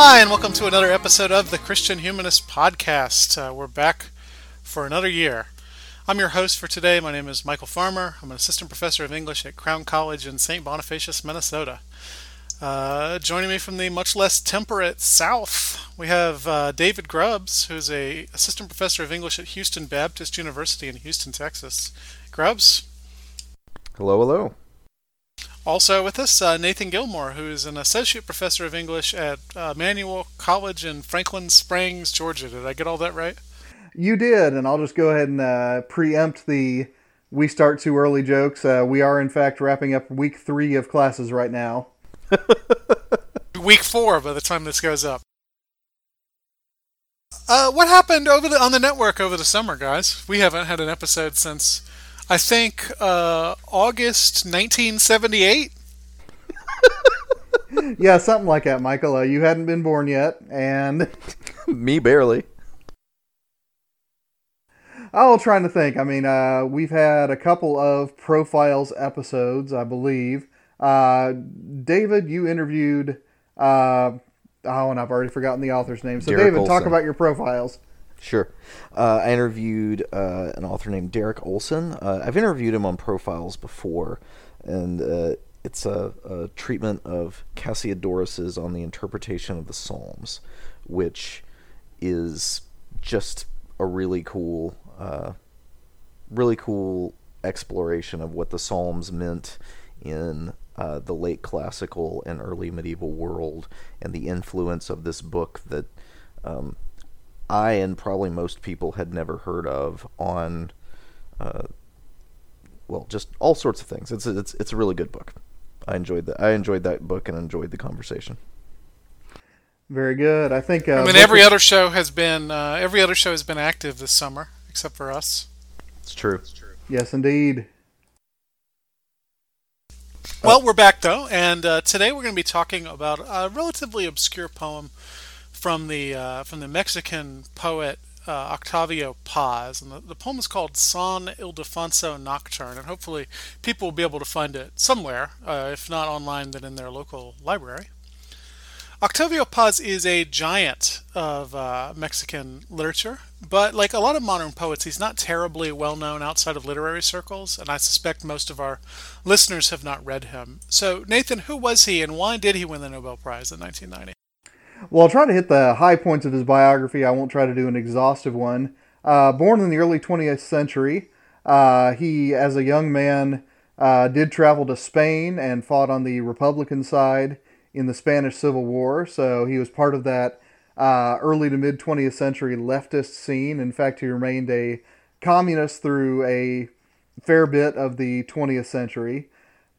Hi, and welcome to another episode of the Christian Humanist Podcast. Uh, we're back for another year. I'm your host for today. My name is Michial Farmer. I'm an assistant professor of English at Crown College in St. Bonifacius, Minnesota. Uh, joining me from the much less temperate South, we have uh, David Grubbs, who's a assistant professor of English at Houston Baptist University in Houston, Texas. Grubbs. Hello, hello. Also with us, uh, Nathan Gilmour, who is an associate professor of English at uh, Emmanuel College in Franklin Springs, Georgia. Did I get all that right? You did, and I'll just go ahead and uh, preempt the we start too early jokes. Uh, we are, in fact, wrapping up week three of classes right now. Week four by the time this goes up. Uh, what happened over the on the network over the summer, guys? We haven't had an episode since I think uh, August 1978. Yeah, something like that, Michial. Uh, you hadn't been born yet, and Me barely. oh, trying to think. I mean, uh, we've had a couple of profiles episodes, I believe. Uh, David, you interviewed. Uh, oh, and I've already forgotten the author's name. So, Derek David, talk about your profiles. Sure. Uh, I interviewed uh, an author named Derek Olson. Uh, I've interviewed him on profiles before, and uh, it's a, a treatment of Cassiodorus's on the interpretation of the Psalms, which is just a really cool, uh, really cool exploration of what the Psalms meant in uh, the late classical and early medieval world, and the influence of this book that. Um, I and probably most people had never heard of on, uh, well, just all sorts of things. It's a, it's it's a really good book. I enjoyed that. I enjoyed that book and enjoyed the conversation. Very good. I think. Uh, I mean, every other show has been uh, every other show has been active this summer, except for us. It's true. It's true. Yes, indeed. Well, we're back though, and uh, today we're going to be talking about a relatively obscure poem from the uh, from the Mexican poet uh, Octavio Paz, and the, the poem is called "San Ildefonso Nocturne," and hopefully people will be able to find it somewhere, uh, if not online, then in their local library. Octavio Paz is a giant of uh, Mexican literature, but like a lot of modern poets, he's not terribly well known outside of literary circles, and I suspect most of our listeners have not read him. So, Nathan, who was he and why did he win the Nobel Prize in 1990? Well, I'll try to hit the high points of his biography. I won't try to do an exhaustive one. Uh, born in the early 20th century, uh, he, as a young man, uh, did travel to Spain and fought on the Republican side in the Spanish Civil War. So he was part of that uh, early to mid 20th century leftist scene. In fact, he remained a communist through a fair bit of the 20th century.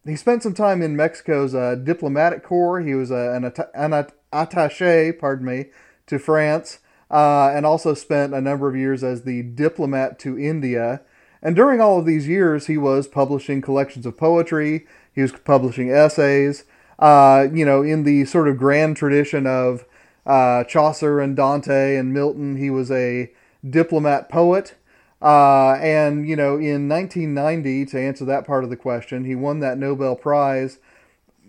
He spent some time in Mexico's diplomatic corps. He was uh, an, an attaché, pardon me, to France, uh, and also spent a number of years as the diplomat to India. And during all of these years, he was publishing collections of poetry. He was publishing essays. Uh, you know, in the sort of grand tradition of uh, Chaucer and Dante and Milton, he was a diplomat poet. Uh, and, you know, in 1990, to answer that part of the question, he won that Nobel Prize.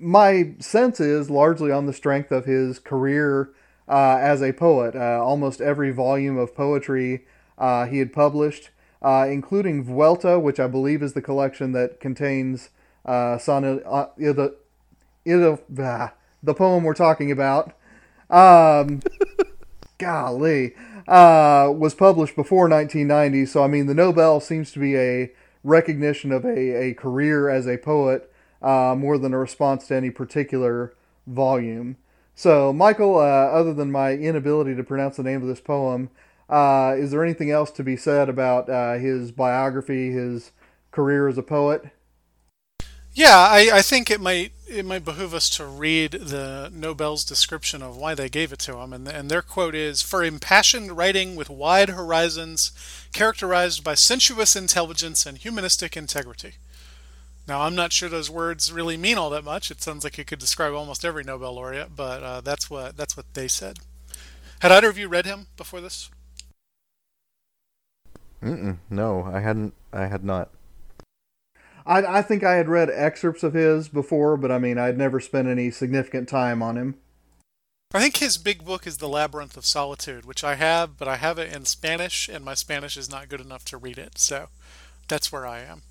My sense is largely on the strength of his career uh, as a poet. Uh, almost every volume of poetry uh, he had published, uh, including Vuelta, which I believe is the collection that contains uh, San uh, Il- Il- bah, the poem we're talking about. Um, golly, uh, was published before 1990. So, I mean, the Nobel seems to be a recognition of a, a career as a poet uh, more than a response to any particular volume. So, Michial, uh, other than my inability to pronounce the name of this poem, uh, is there anything else to be said about uh, his biography, his career as a poet? Yeah, I, I think it might it might behoove us to read the Nobel's description of why they gave it to him, and and their quote is for impassioned writing with wide horizons, characterized by sensuous intelligence and humanistic integrity. Now, I'm not sure those words really mean all that much. It sounds like it could describe almost every Nobel laureate, but uh, that's what that's what they said. Had either of you read him before this? Mm-mm, no, I hadn't. I had not. I, I think I had read excerpts of his before, but I mean, I'd never spent any significant time on him. I think his big book is The Labyrinth of Solitude, which I have, but I have it in Spanish, and my Spanish is not good enough to read it, so that's where I am.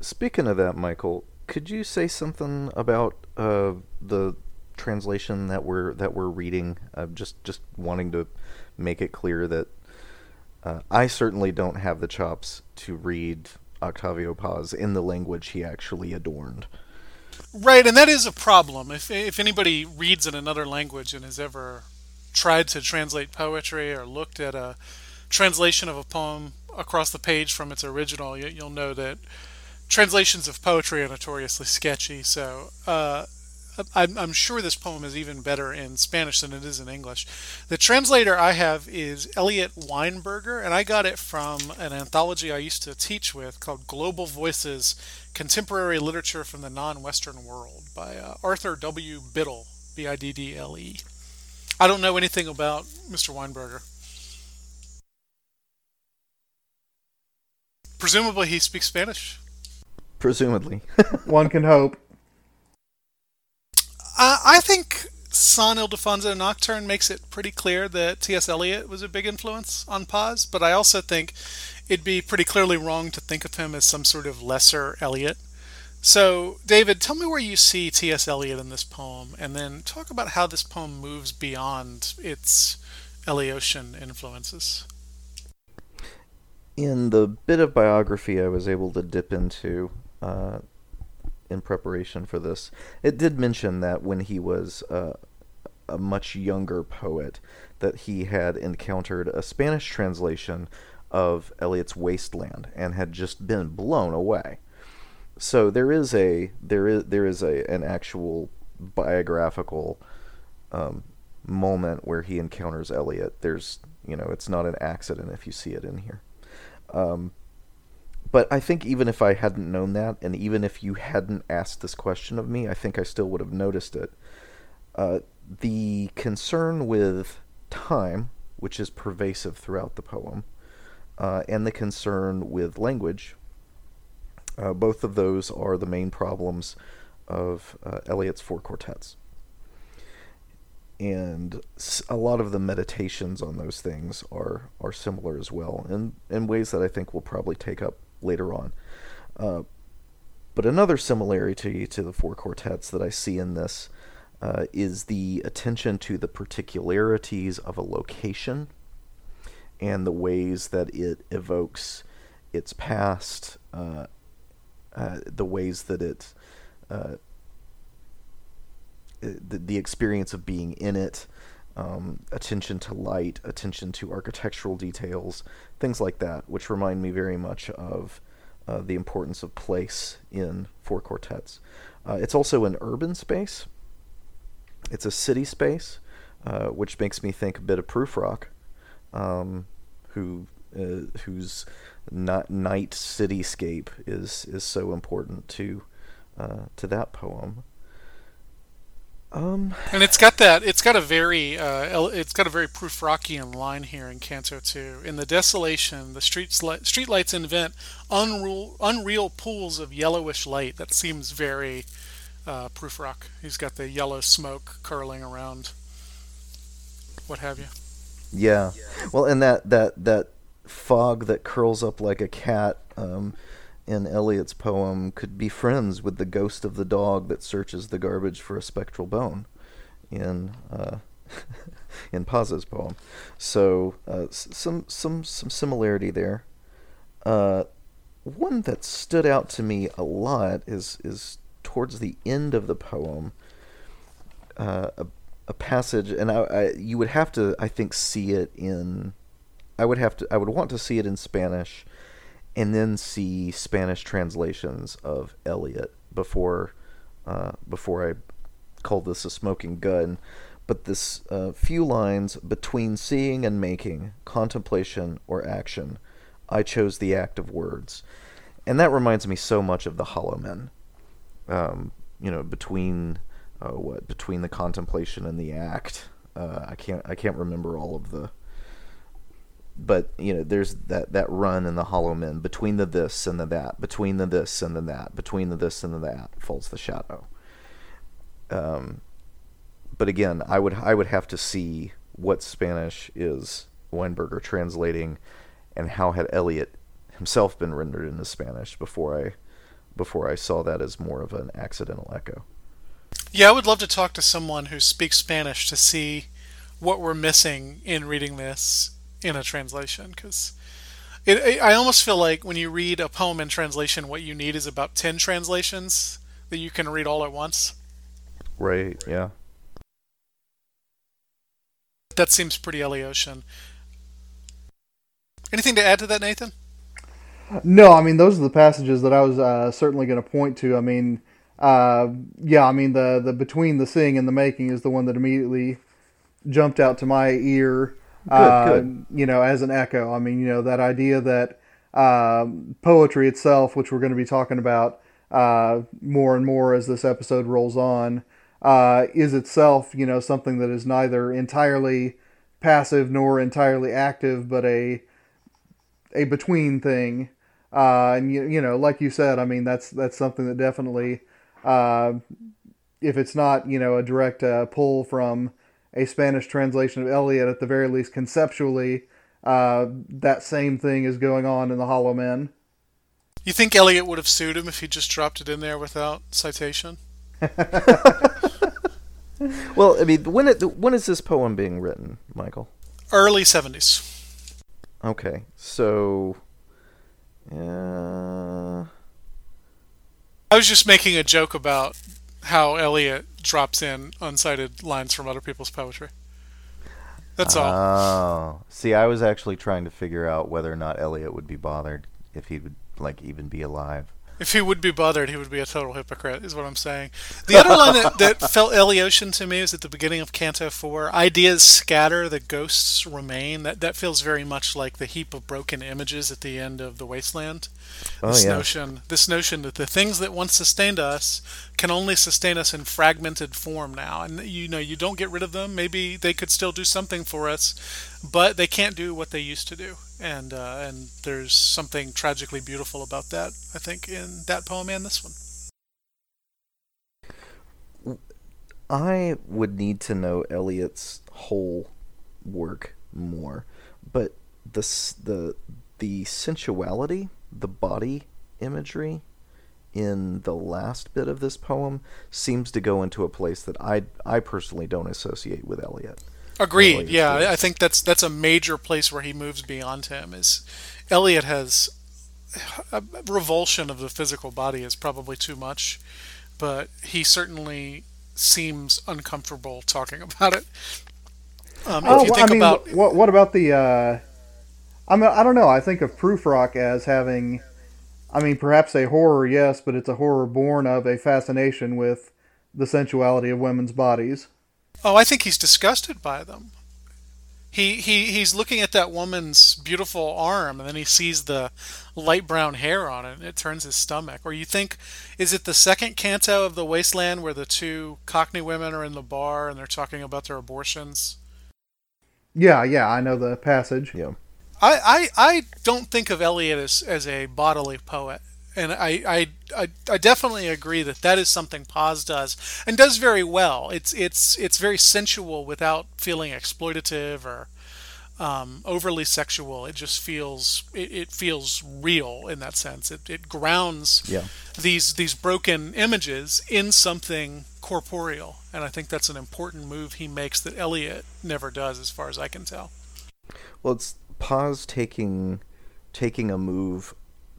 Speaking of that, Michial, could you say something about uh, the translation that we're that we're reading? Uh, just just wanting to make it clear that uh, I certainly don't have the chops to read Octavio Paz in the language he actually adorned. Right, and that is a problem. If if anybody reads in another language and has ever tried to translate poetry or looked at a translation of a poem across the page from its original, you, you'll know that translations of poetry are notoriously sketchy. So uh, I'm, I'm sure this poem is even better in Spanish than it is in English. The translator I have is Eliot Weinberger, and I got it from an anthology I used to teach with called Global Voices Contemporary Literature from the Non Western World by uh, Arthur W. Biddle, B I D D L E. I don't know anything about Mr. Weinberger. Presumably, he speaks Spanish. Presumably. One can hope. Uh, I think San Ildefonso Nocturne makes it pretty clear that T.S. Eliot was a big influence on Paz, but I also think it'd be pretty clearly wrong to think of him as some sort of lesser Eliot. So, David, tell me where you see T.S. Eliot in this poem, and then talk about how this poem moves beyond its Eliotian influences. in the bit of biography I was able to dip into uh, in preparation for this, it did mention that when he was uh, a much younger poet, that he had encountered a Spanish translation of Eliot's Wasteland and had just been blown away. So there is a there is there is a an actual biographical um, moment where he encounters Eliot. There's you know it's not an accident if you see it in here. Um, but I think even if I hadn't known that, and even if you hadn't asked this question of me, I think I still would have noticed it. Uh, the concern with time, which is pervasive throughout the poem, uh, and the concern with language, uh, both of those are the main problems of uh, Eliot's four quartets. And a lot of the meditations on those things are, are similar as well, in, in ways that I think we'll probably take up later on. Uh, but another similarity to the four quartets that I see in this uh, is the attention to the particularities of a location and the ways that it evokes its past, uh, uh, the ways that it, uh, the, the experience of being in it, um, attention to light, attention to architectural details, things like that, which remind me very much of uh, the importance of place in four quartets. Uh, it's also an urban space. It's a city space, uh, which makes me think a bit of Prufrock, um, who uh, whose not night cityscape is is so important to uh, to that poem. Um, And it's got that. It's got a very. Uh, it's got a very Prufrockian line here in Canto Two. In the desolation, the streets li- street lights invent unreal, unreal pools of yellowish light. That seems very uh, Prufrock. He's got the yellow smoke curling around. What have you? Yeah. Well, and that that that fog that curls up like a cat um, in Eliot's poem could be friends with the ghost of the dog that searches the garbage for a spectral bone in uh, in Paz's poem. So uh, some some some similarity there. Uh, one that stood out to me a lot is is towards the end of the poem, uh, a, a passage, and I, I you would have to I think see it in, I would have to I would want to see it in Spanish, and then see Spanish translations of Eliot before uh, before I call this a smoking gun. But this uh, few lines between seeing and making, contemplation or action, I chose the act of words, and that reminds me so much of the Hollow Men. Um, you know, between uh, what between the contemplation and the act. Uh, I can't I can't remember all of the. But you know, there's that that run in the Hollow Men between the this and the that, between the this and the that, between the this and the that falls the shadow. Um, but again, I would I would have to see what Spanish is Weinberger translating, and how had Eliot himself been rendered into Spanish before I before I saw that as more of an accidental echo. Yeah, I would love to talk to someone who speaks Spanish to see what we're missing in reading this in a translation because it, it, I almost feel like when you read a poem in translation, what you need is about 10 translations that you can read all at once. Right. Yeah. That seems pretty Eliotian. Anything to add to that, Nathan? No, I mean those are the passages that I was uh, certainly going to point to. I mean, uh, yeah, I mean the the between the seeing and the making is the one that immediately jumped out to my ear. Uh, good. You know, as an echo. I mean, you know that idea that um poetry itself, which we're going to be talking about uh, more and more as this episode rolls on, uh, is itself you know something that is neither entirely passive nor entirely active, but a a between thing. Uh, and you, you know, like you said, I mean, that's that's something that definitely, uh, if it's not you know a direct uh, pull from a Spanish translation of Eliot, at the very least conceptually, uh, that same thing is going on in the Hollow Men. You think Eliot would have sued him if he just dropped it in there without citation? Well, I mean, when it, when is this poem being written, Michial? Early 70s. Okay, so. Uh, I was just making a joke about how Eliot drops in uncited lines from other people's poetry. That's all. Oh, see, I was actually trying to figure out whether or not Eliot would be bothered if he would like even be alive. If he would be bothered, he would be a total hypocrite, is what I'm saying. The other line that, that felt Eliotian to me is at the beginning of Canto 4. Ideas scatter, the ghosts remain. That that feels very much like the heap of broken images at the end of The Wasteland. Oh, this yeah. notion this notion that the things that once sustained us can only sustain us in fragmented form now. And you know, you don't get rid of them. Maybe they could still do something for us, but they can't do what they used to do. And uh, and there's something tragically beautiful about that, I think, in that poem and this one. I would need to know Eliot's whole work more, but the the the sensuality, the body imagery in the last bit of this poem seems to go into a place that I I personally don't associate with Eliot. Agreed. Eliot's Yeah. I I think that's that's a major place where he moves beyond him. Is Eliot has a revulsion of the physical body is probably too much, but he certainly seems uncomfortable talking about it. Um, if Oh, you well, think I mean, about what what about the? Uh, I mean, I don't know. I think of Prufrock as having, I mean, perhaps a horror, yes, but it's a horror born of a fascination with the sensuality of women's bodies. Oh, I think he's disgusted by them. He he he's looking at that woman's beautiful arm, and then he sees the light brown hair on it, and it turns his stomach. Or you think, is it the second canto of the Wasteland where the two Cockney women are in the bar and they're talking about their abortions? Yeah, yeah, I know the passage. Yeah. I, I, I don't think of Eliot as, as a bodily poet. And I, I, I, definitely agree that that is something Paz does and does very well. It's, it's, it's very sensual without feeling exploitative or um, overly sexual. It just feels, it, it feels real in that sense. It, it grounds Yeah. these, these broken images in something corporeal. And I think that's an important move he makes that Eliot never does, as far as I can tell. Well, it's Paz taking taking a move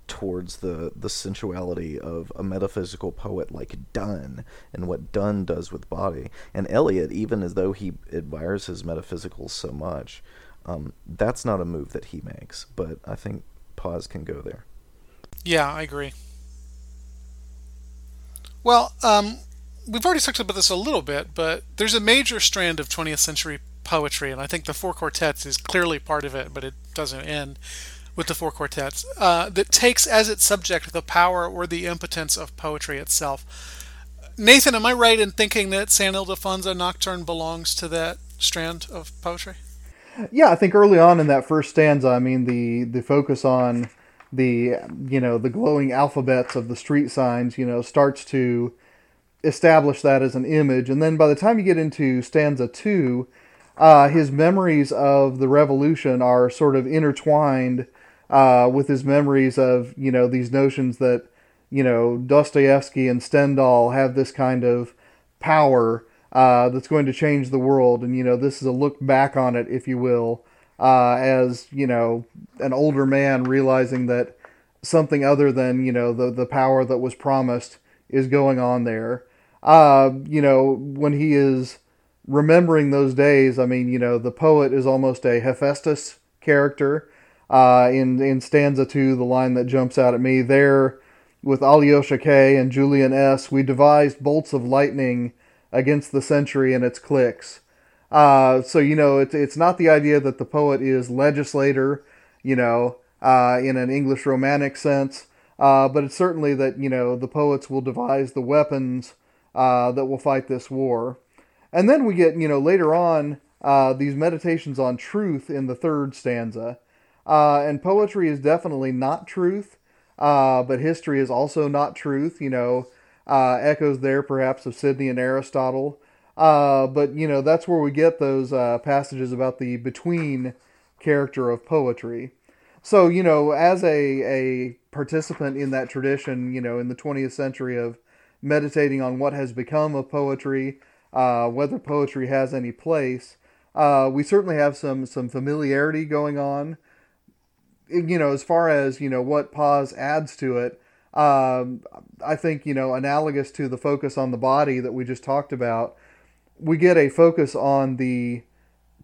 towards the the sensuality of a metaphysical poet like Donne and what Donne does with body. And Eliot, even as though he admires his metaphysicals so much, um, that's not a move that he makes. But I think Paz can go there. Yeah, I agree. Well, um, we've already talked about this a little bit, but there's a major strand of 20th century poetry, and I think the Four Quartets is clearly part of it, but it doesn't end with the Four Quartets, uh, that takes as its subject the power or the impotence of poetry itself. Nathan, am I right in thinking that San Ildefonso Nocturne belongs to that strand of poetry? Yeah, I think early on in that first stanza, I mean the the focus on the you know the glowing alphabets of the street signs, you know, starts to establish that as an image, and then by the time you get into stanza two, uh, his memories of the revolution are sort of intertwined uh, with his memories of you know these notions that you know Dostoevsky and Stendhal have this kind of power uh, that's going to change the world, and you know this is a look back on it, if you will, uh, as you know an older man realizing that something other than you know the the power that was promised is going on there. Uh, you know when he is remembering those days, I mean you know the poet is almost a Hephaestus character. Uh, in in stanza two, the line that jumps out at me there with Alyosha K and Julian S, we devised bolts of lightning against the century and its clicks. Uh, so you know, it's it's not the idea that the poet is legislator, you know, uh, in an English Romantic sense, uh, but it's certainly that you know the poets will devise the weapons uh, that will fight this war. And then we get you know later on uh, these meditations on truth in the third stanza, uh, and poetry is definitely not truth, but history is also not truth. You know, echoes there perhaps of Sidney and Aristotle. Uh, but you know that's where we get those uh, passages about the between character of poetry. So you know, as a a participant in that tradition, you know, in the 20th century of meditating on what has become of poetry, uh, whether poetry has any place, uh, we certainly have some some familiarity going on. You know, as far as you know, what Paz adds to it. Um, I think you know, analogous to the focus on the body that we just talked about we get a focus on the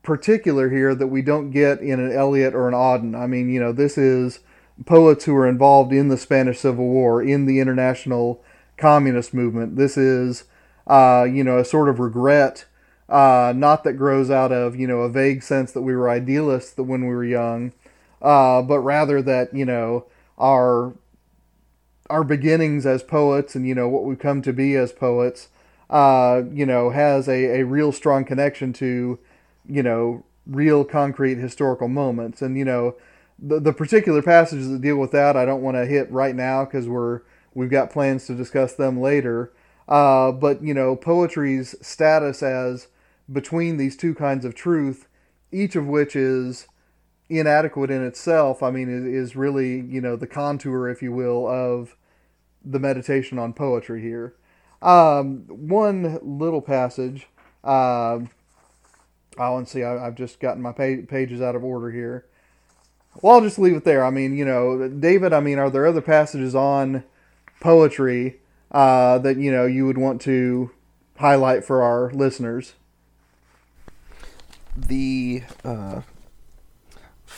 particular here that we don't get in an Eliot or an Auden. I mean, you know, this is poets who are involved in the Spanish Civil War, in the international communist movement. This is, uh, you know, a sort of regret, uh, not that grows out of, you know, a vague sense that we were idealists that when we were young, uh, but rather that, you know, our our beginnings as poets and you know what we've come to be as poets uh, you know, has a, a real strong connection to, you know, real concrete historical moments. And, you know, the, the particular passages that deal with that, I don't want to hit right now because we're, we've got plans to discuss them later. Uh, but, you know, poetry's status as between these two kinds of truth, each of which is inadequate in itself, I mean, is, really, you know, the contour, if you will, of the meditation on poetry here. Um, one little passage. Um, oh, and see, I, have just gotten my pa- pages out of order here. Well, I'll just leave it there. I mean, you know, David. I mean, are there other passages on poetry uh, that you know you would want to highlight for our listeners? The uh,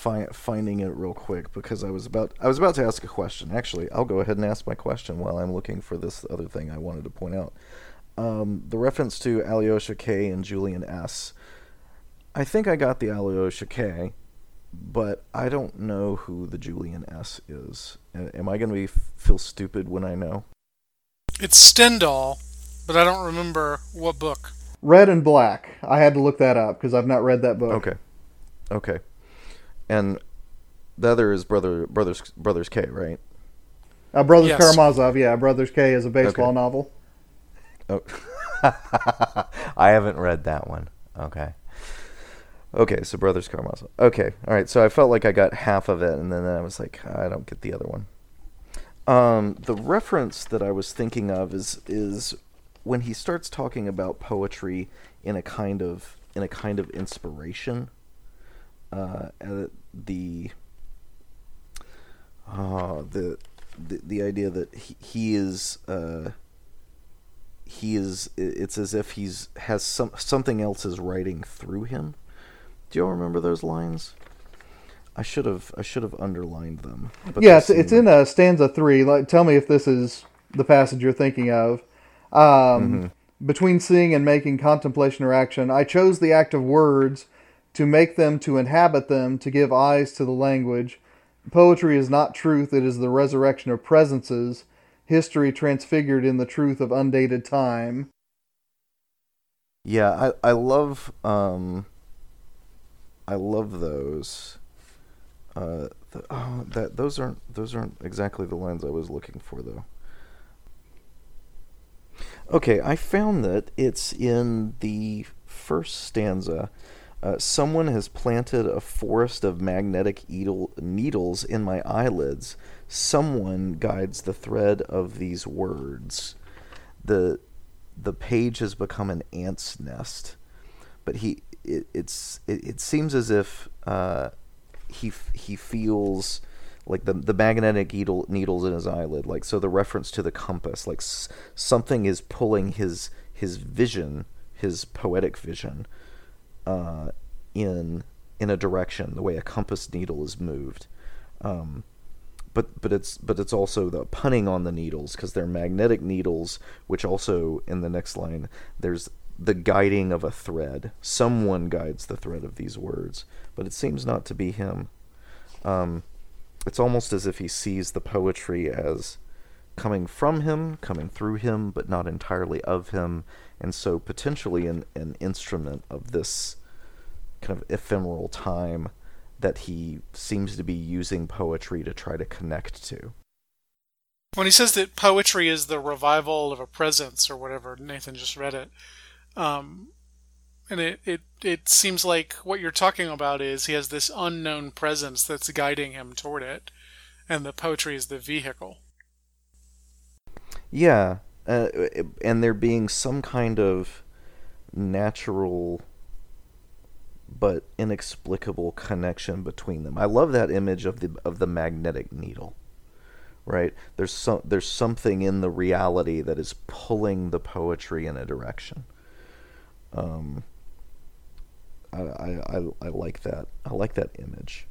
fi- finding it real quick because I was about I was about to ask a question. Actually, I'll go ahead and ask my question while I'm looking for this other thing I wanted to point out. Um, the reference to Alyosha K and Julian S. I think I got the Alyosha K, but I don't know who the Julian S is. A- Am I going to be feel stupid when I know? It's Stendhal, but I don't remember what book. Red and Black. I had to look that up because I've not read that book. Okay, okay. And the other is brother brothers brothers K, right? Uh, Brothers Yes. Karamazov. Yeah, Brothers K is a baseball Okay. novel. Oh, I haven't read that one. Okay. okay. So brothers Karamazov. Okay, all right. So I felt like I got half of it, and then I was like, I don't get the other one. Um, the reference that I was thinking of is is when he starts talking about poetry in a kind of in a kind of inspiration. Uh, uh, the uh, the the, the idea that he, he is uh, he is it's as if he's has some something else is writing through him. Do you all remember those lines? I should have I should have underlined them. but yeah, they it's, it's in uh, stanza three. Like, tell me if this is the passage you're thinking of. Um, Between seeing and making, contemplation or action, I chose the act of words to make them, to inhabit them, to give eyes to the language. Poetry is not truth; it is the resurrection of presences. History transfigured in the truth of undated time. Yeah, I I love um I love those. Uh the, oh, that those aren't those aren't exactly the lines I was looking for though. Okay, I found that it's in the first stanza. Uh, someone has planted a forest of magnetic needle, needles in my eyelids. Someone guides the thread of these words. The the page has become an ant's nest, but he it, it's it, it seems as if uh, he he feels like the the magnetic needle needles in his eyelid like so the reference to the compass like s- something is pulling his his vision his poetic vision uh, in in a direction the way a compass needle is moved. Um, but but it's but it's also the punning on the needles because they're magnetic needles which also in the next line there's the guiding of a thread. Someone guides the thread of these words but it seems not to be him. Um, it's almost as if he sees the poetry as coming from him, coming through him, but not entirely of him, and so potentially an, an instrument of this kind of ephemeral time that he seems to be using poetry to try to connect to. When he says that poetry is the revival of a presence or whatever, Nathan just read it. Um, and it, it, it seems like what you're talking about is he has this unknown presence that's guiding him toward it, and the poetry is the vehicle. Yeah, uh, and there being some kind of natural but inexplicable connection between them. I love that image of the of the magnetic needle. Right? There's some there's something in the reality that is pulling the poetry in a direction. Um I, I, I, I like that. I like that image.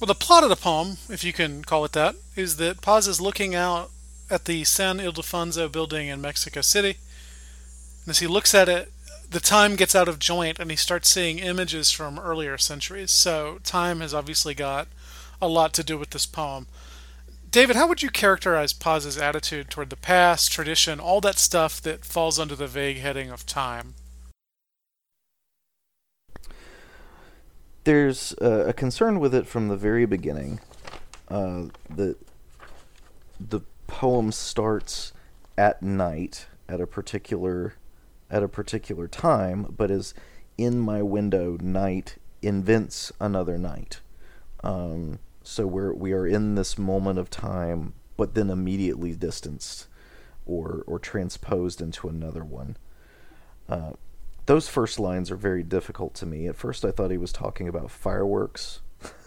Well, the plot of the poem, if you can call it that, is that Paz is looking out at the San Ildefonso building in Mexico City. And as he looks at it, the time gets out of joint and he starts seeing images from earlier centuries. So time has obviously got a lot to do with this poem. David, how would you characterize Paz's attitude toward the past, tradition, all that stuff that falls under the vague heading of time? There's a concern with it from the very beginning. Uh, the the poem starts at night at a particular at a particular time, but is in my window. Night invents another night. Um, so we're we are in this moment of time, but then immediately distanced or or transposed into another one. Uh, those first lines are very difficult to me. At first, I thought he was talking about fireworks,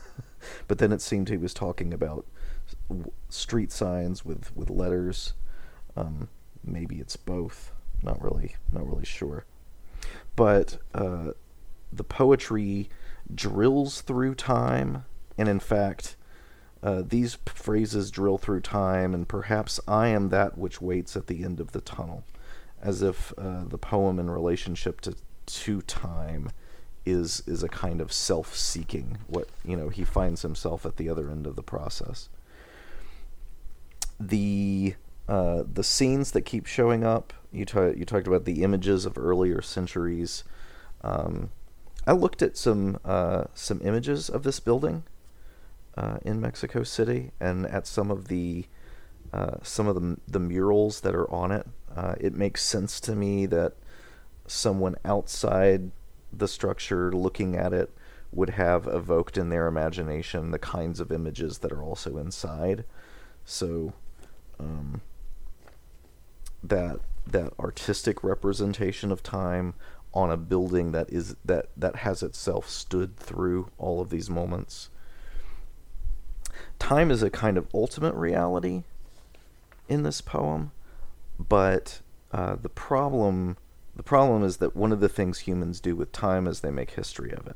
but then it seemed he was talking about street signs with with letters. Um, maybe it's both. Not really. Not really sure. But uh, the poetry drills through time, and in fact, uh, these phrases drill through time, and perhaps I am that which waits at the end of the tunnel as if uh, the poem in relationship to to time is is a kind of self-seeking what you know he finds himself at the other end of the process the uh, the scenes that keep showing up you ta- you talked about the images of earlier centuries um, I looked at some uh, some images of this building uh, in Mexico City and at some of the uh, some of the the murals that are on it. Uh, it makes sense to me that someone outside the structure looking at it would have evoked in their imagination the kinds of images that are also inside. So um, that that artistic representation of time on a building that is that that has itself stood through all of these moments. Time is a kind of ultimate reality in this poem, but uh, the problem the problem is that one of the things humans do with time is they make history of it.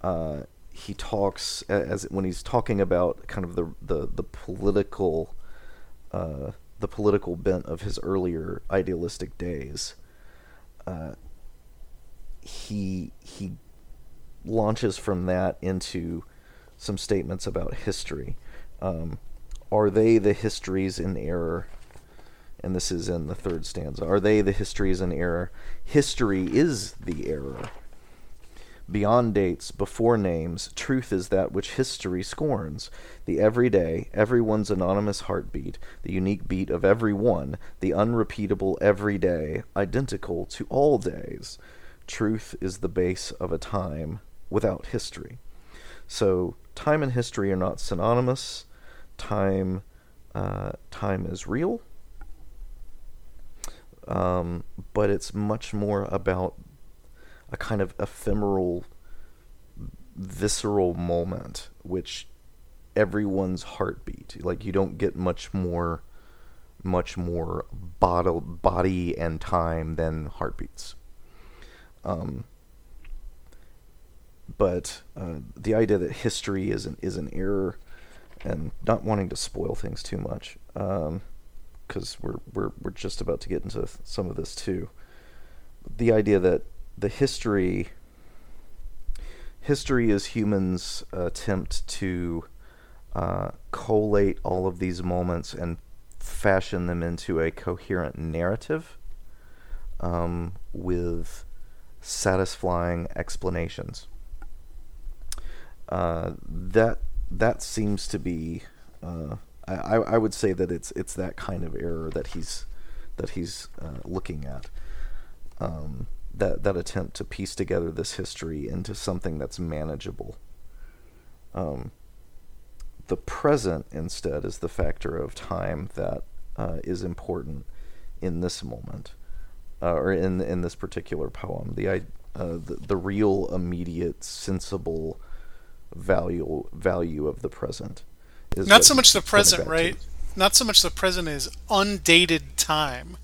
Uh, he talks as when he's talking about kind of the the, the political uh, the political bent of his earlier idealistic days. Uh, he he launches from that into some statements about history. Um, are they the histories in error? And this is in the third stanza. Are they the histories in error? History is the error. Beyond dates, before names, truth is that which history scorns. The everyday, everyone's anonymous heartbeat, the unique beat of every one, the unrepeatable everyday, identical to all days. Truth is the base of a time without history. So time and history are not synonymous. Time, uh, time is real, um, but it's much more about a kind of ephemeral, visceral moment, which everyone's heartbeat. Like you don't get much more, much more body and time than heartbeats. Um, but uh, the idea that history is an is an error, and not wanting to spoil things too much, because we're we're we're just about to get into some of this too. The idea that the history history is humans' attempt to uh, collate all of these moments and fashion them into a coherent narrative um, with satisfying explanations. Uh, that that seems to be. Uh, I, I would say that it's it's that kind of error that he's that he's uh, looking at. Um, that that attempt to piece together this history into something that's manageable. Um, the present instead is the factor of time that uh, is important in this moment, uh, or in in this particular poem. The uh, the, the real, immediate, sensible value value of the present. Not so much the present, back to. right? Not so much the present is undated time.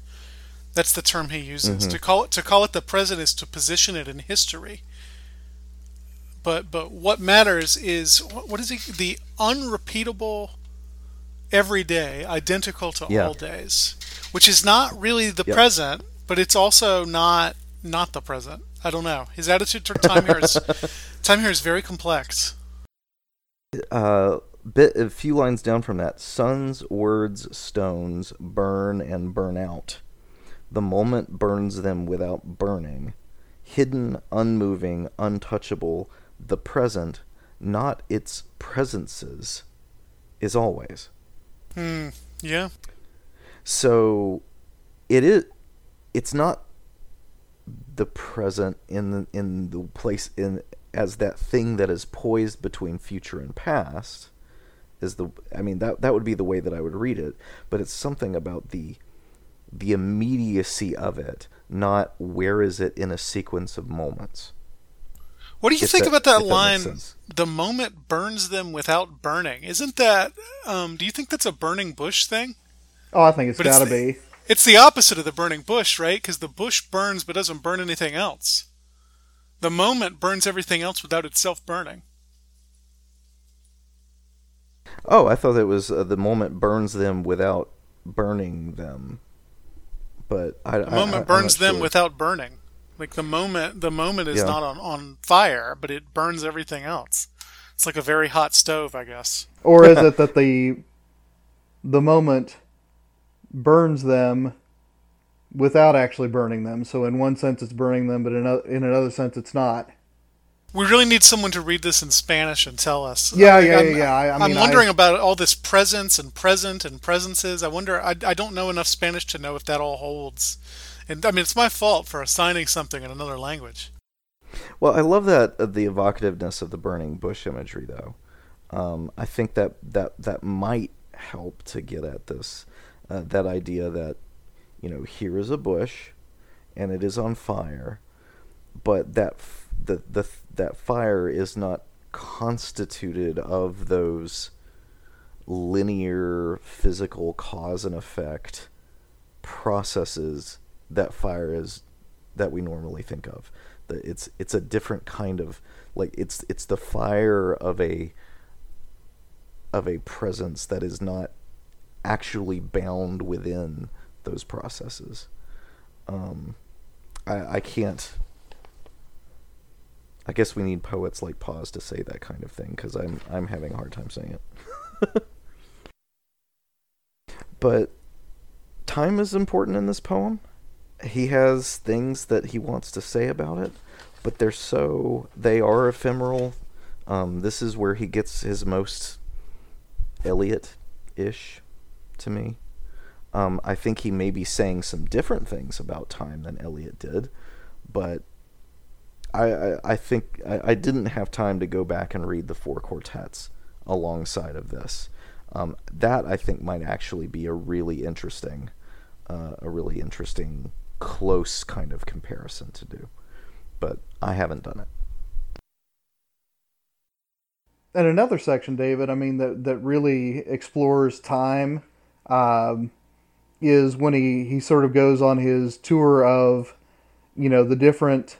That's the term he uses. To call it to call it the present is to position it in history. But but what matters is what, what is he the unrepeatable everyday, identical to Yeah. all days, which is not really the Yep. present, but it's also not not the present. I don't know. His attitude toward time here is time here is very complex. uh, bit a few lines down from that suns words stones burn and burn out the moment burns them without burning hidden unmoving untouchable the present not its presences is always Hmm. Yeah. so it is it's not the present in the, in the place in as that thing that is poised between future and past is the I mean that that would be the way that I would read it but it's something about the the immediacy of it not where is it in a sequence of moments What do you If think that- about that if that line? The moment burns them without burning. Isn't that? Um, do you think that's a burning bush thing? Oh, I think it's But it's got to the- be. It's the opposite of the burning bush, right? Because the bush burns but doesn't burn anything else. The moment burns everything else without itself burning. Oh I thought it was uh, the moment burns them without burning them but I, The moment burns them without burning. Like the moment, the moment is Yeah. not on, on fire, but it burns everything else. It's like a very hot stove, I guess. Or is it that the the moment burns them without actually burning them? So in one sense it's burning them, but in another, in another sense it's not. We really need someone to read this in Spanish and tell us. Yeah, I- yeah, I'm, yeah, yeah. I- I am mean, wondering I- about all this presence and present and presences. I wonder. I, I don't know enough Spanish to know if that all holds. And I mean, it's my fault for assigning something in another language. Well, I love that uh, the evocativeness of the burning bush imagery, though. Um, I think that that that might help to get at this uh, that idea that you know here is a bush, and it is on fire, but that f- the the that fire is not constituted of those linear physical cause and effect processes that fire is that we normally think of. The, it's it's a different kind of like it's it's the fire of a of a presence that is not actually bound within those processes. Um, I I can't. I guess we need poets like Paz to say that kind of thing because I'm I'm having a hard time saying it. but time is important in this poem. He has things that he wants to say about it, but they're so they are ephemeral. Um, this is where he gets his most Eliot-ish to me. Um, I think he may be saying some different things about time than Eliot did, but I, I, think I, I didn't have time to go back and read the four quartets alongside of this. Um, that I think might actually be a really interesting, uh, a really interesting close kind of comparison to do, but I haven't done it. And another section, David, I mean that that really explores time, um, is when he he sort of goes on his tour of, you know, the different,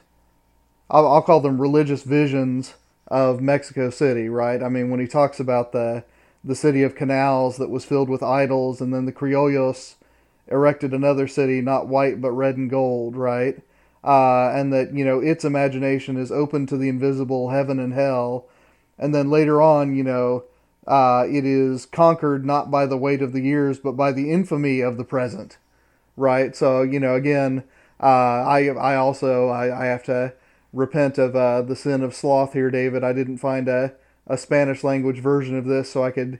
I'll, I'll call them religious visions of Mexico City, right? I mean, when he talks about the the city of canals that was filled with idols, and then the criollos erected another city, not white but red and gold, right? Uh, and that you know its imagination is open to the invisible heaven and hell and then later on, you know, uh, it is conquered not by the weight of the years, but by the infamy of the present, right? So, you know, again, uh, I I also I, I have to repent of uh, the sin of sloth here, David. I didn't find a a Spanish language version of this, so I could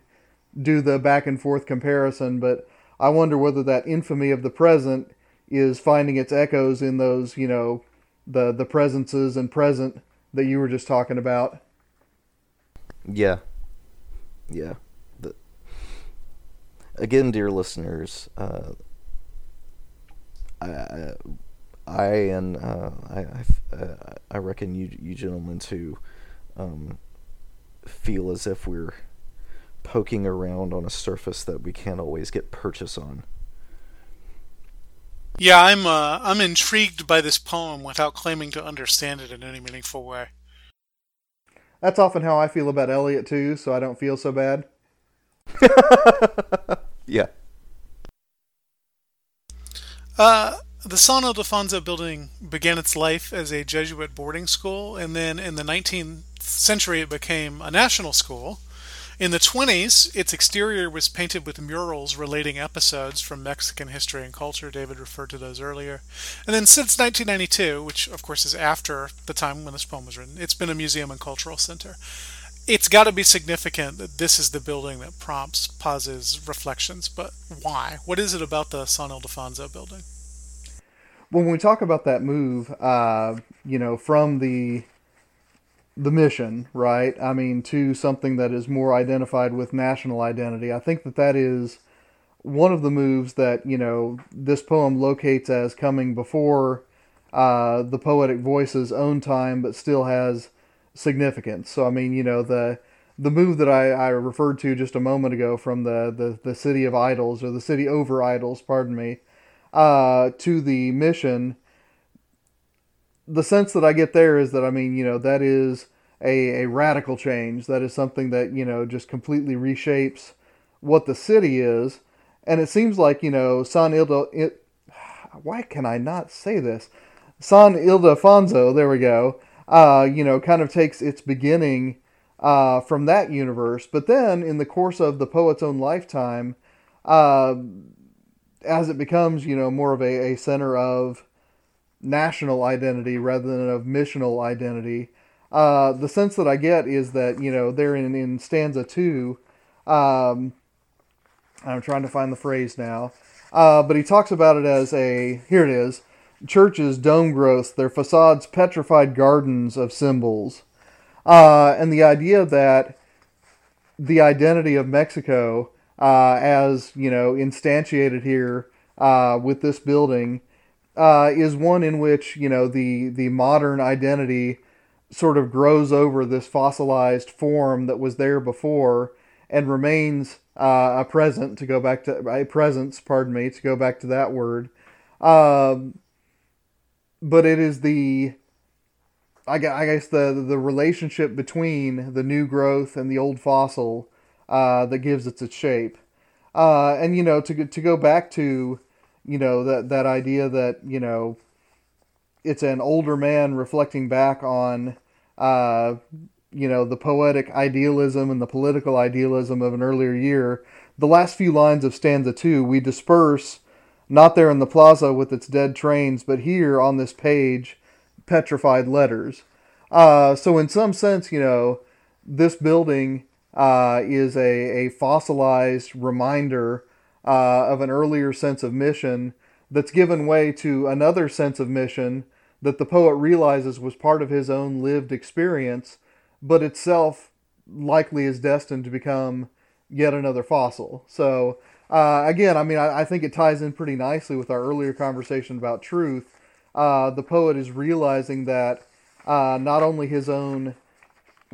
do the back and forth comparison. But I wonder whether that infamy of the present is finding its echoes in those, you know, the the presences and present that you were just talking about. Yeah. Yeah. The, again, dear listeners, uh, I, I, I and uh, I, I, uh, I reckon you, you gentlemen too, um, feel as if we're poking around on a surface that we can't always get purchase on. Yeah, I'm uh, I'm intrigued by this poem without claiming to understand it in any meaningful way. That's often how I feel about Eliot too, so I don't feel so bad. Yeah. Uh, the San Ildefonso building began its life as a Jesuit boarding school, and then in the 19th century it became a national school. In the 20s, its exterior was painted with murals relating episodes from Mexican history and culture. David referred to those earlier. And then since 1992, which of course is after the time when this poem was written, it's been a museum and cultural center. It's got to be significant that this is the building that prompts Paz's reflections, but why? What is it about the San Ildefonso building? When we talk about that move, uh, you know, from the the mission, right? I mean, to something that is more identified with national identity. I think that that is one of the moves that you know this poem locates as coming before uh, the poetic voice's own time, but still has significance. So I mean, you know, the the move that I, I referred to just a moment ago from the, the, the city of idols or the city over idols, pardon me, uh, to the mission. The sense that I get there is that I mean, you know, that is a, a radical change. That is something that you know just completely reshapes what the city is, and it seems like you know San Ildo. It, why can I not say this? San Ildefonso. There we go. Uh, you know, kind of takes its beginning uh, from that universe, but then in the course of the poet's own lifetime, uh, as it becomes you know more of a, a center of national identity rather than of missional identity. Uh, the sense that I get is that you know there in, in stanza two, um, I'm trying to find the phrase now, uh, but he talks about it as a here it is, churches dome growths, their facades petrified gardens of symbols, uh, and the idea that the identity of Mexico, uh, as you know, instantiated here uh, with this building, uh, is one in which you know the the modern identity sort of grows over this fossilized form that was there before and remains uh, a present to go back to a presence pardon me to go back to that word. Um, but it is the I guess the the relationship between the new growth and the old fossil uh, that gives it its shape uh, and you know to to go back to you know that that idea that you know it's an older man reflecting back on uh, you know the poetic idealism and the political idealism of an earlier year. The last few lines of stanza two, we disperse not there in the plaza with its dead trains, but here on this page, petrified letters. Uh, so in some sense, you know, this building uh, is a, a fossilized reminder uh, of an earlier sense of mission that's given way to another sense of mission that the poet realizes was part of his own lived experience, but itself likely is destined to become yet another fossil. So, uh, again, I mean, I, I think it ties in pretty nicely with our earlier conversation about truth. Uh, the poet is realizing that uh, not only his own